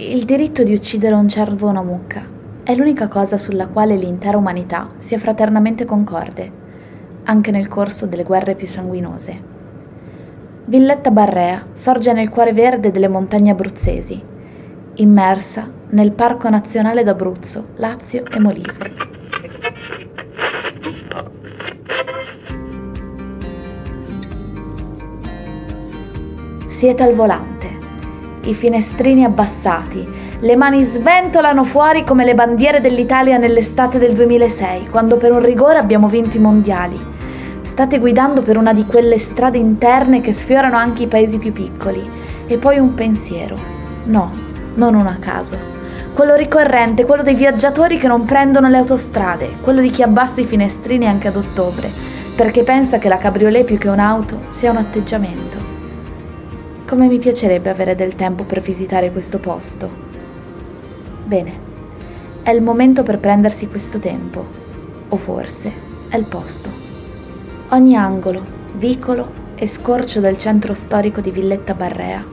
Il diritto di uccidere un cervo o una mucca è l'unica cosa sulla quale l'intera umanità sia fraternamente concorde, anche nel corso delle guerre più sanguinose. Villetta Barrea sorge nel cuore verde delle montagne abruzzesi, immersa nel Parco Nazionale d'Abruzzo, Lazio e Molise. Siete al volante i finestrini abbassati, le mani sventolano fuori come le bandiere dell'Italia nell'estate del 2006, quando per un rigore abbiamo vinto i mondiali. State guidando per una di quelle strade interne che sfiorano anche i paesi più piccoli. E poi un pensiero. No, non uno a caso. Quello ricorrente, quello dei viaggiatori che non prendono le autostrade, quello di chi abbassa i finestrini anche ad ottobre, perché pensa che la cabriolet più che un'auto sia un atteggiamento. Come mi piacerebbe avere del tempo per visitare questo posto. Bene, è il momento per prendersi questo tempo, o forse è il posto. Ogni angolo, vicolo e scorcio del centro storico di Villetta Barrea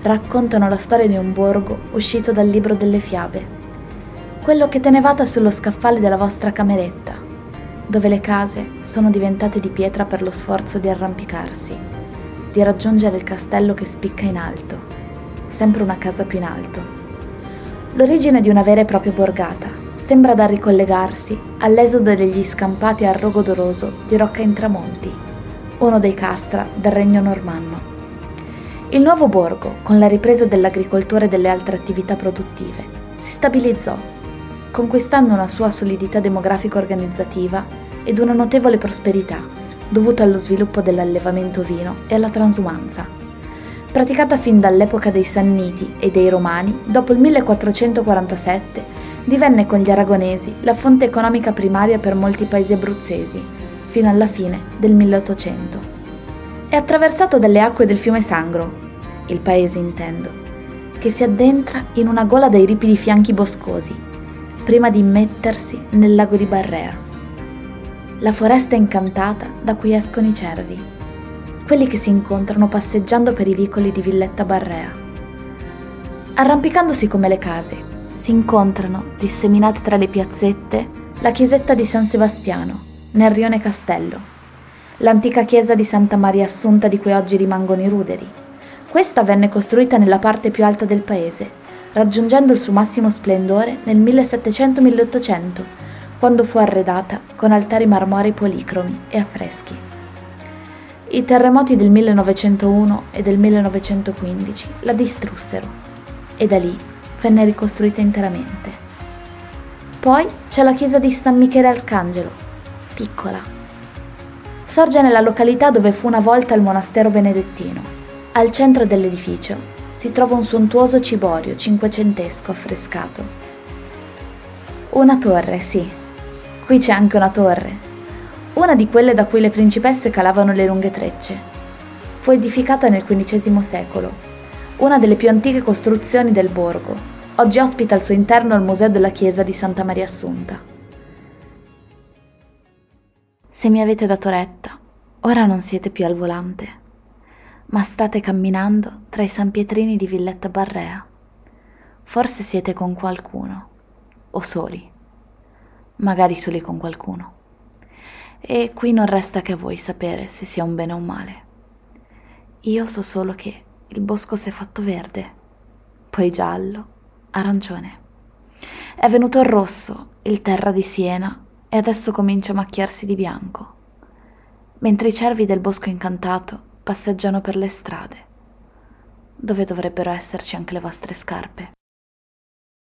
raccontano la storia di un borgo uscito dal libro delle fiabe, quello che tenevate sullo scaffale della vostra cameretta, dove le case sono diventate di pietra per lo sforzo di arrampicarsi di raggiungere il castello che spicca in alto, sempre una casa più in alto. L'origine di una vera e propria borgata sembra da ricollegarsi all'esodo degli scampati al rogo doroso di Rocca Intramonti, uno dei castra del regno normanno. Il nuovo borgo, con la ripresa dell'agricoltura e delle altre attività produttive, si stabilizzò, conquistando una sua solidità demografico-organizzativa ed una notevole prosperità dovuto allo sviluppo dell'allevamento vino e alla transumanza. Praticata fin dall'epoca dei Sanniti e dei Romani, dopo il 1447 divenne con gli aragonesi la fonte economica primaria per molti paesi abruzzesi, fino alla fine del 1800. È attraversato dalle acque del fiume Sangro, il paese intendo, che si addentra in una gola dai ripidi fianchi boscosi, prima di immettersi nel lago di Barrea la foresta incantata da cui escono i cervi, quelli che si incontrano passeggiando per i vicoli di Villetta Barrea. Arrampicandosi come le case, si incontrano, disseminate tra le piazzette, la chiesetta di San Sebastiano, nel rione Castello, l'antica chiesa di Santa Maria Assunta di cui oggi rimangono i ruderi. Questa venne costruita nella parte più alta del paese, raggiungendo il suo massimo splendore nel 1700-1800 quando fu arredata con altari marmorei policromi e affreschi. I terremoti del 1901 e del 1915 la distrussero e da lì venne ricostruita interamente. Poi c'è la chiesa di San Michele Arcangelo, piccola. Sorge nella località dove fu una volta il monastero benedettino. Al centro dell'edificio si trova un sontuoso ciborio cinquecentesco affrescato. Una torre, sì, Qui c'è anche una torre, una di quelle da cui le principesse calavano le lunghe trecce. Fu edificata nel XV secolo, una delle più antiche costruzioni del borgo. Oggi ospita al suo interno il museo della chiesa di Santa Maria Assunta. Se mi avete dato retta, ora non siete più al volante, ma state camminando tra i San Pietrini di Villetta Barrea. Forse siete con qualcuno, o soli magari soli con qualcuno. E qui non resta che a voi sapere se sia un bene o un male. Io so solo che il bosco si è fatto verde, poi giallo, arancione. È venuto il rosso, il terra di Siena, e adesso comincia a macchiarsi di bianco, mentre i cervi del bosco incantato passeggiano per le strade, dove dovrebbero esserci anche le vostre scarpe.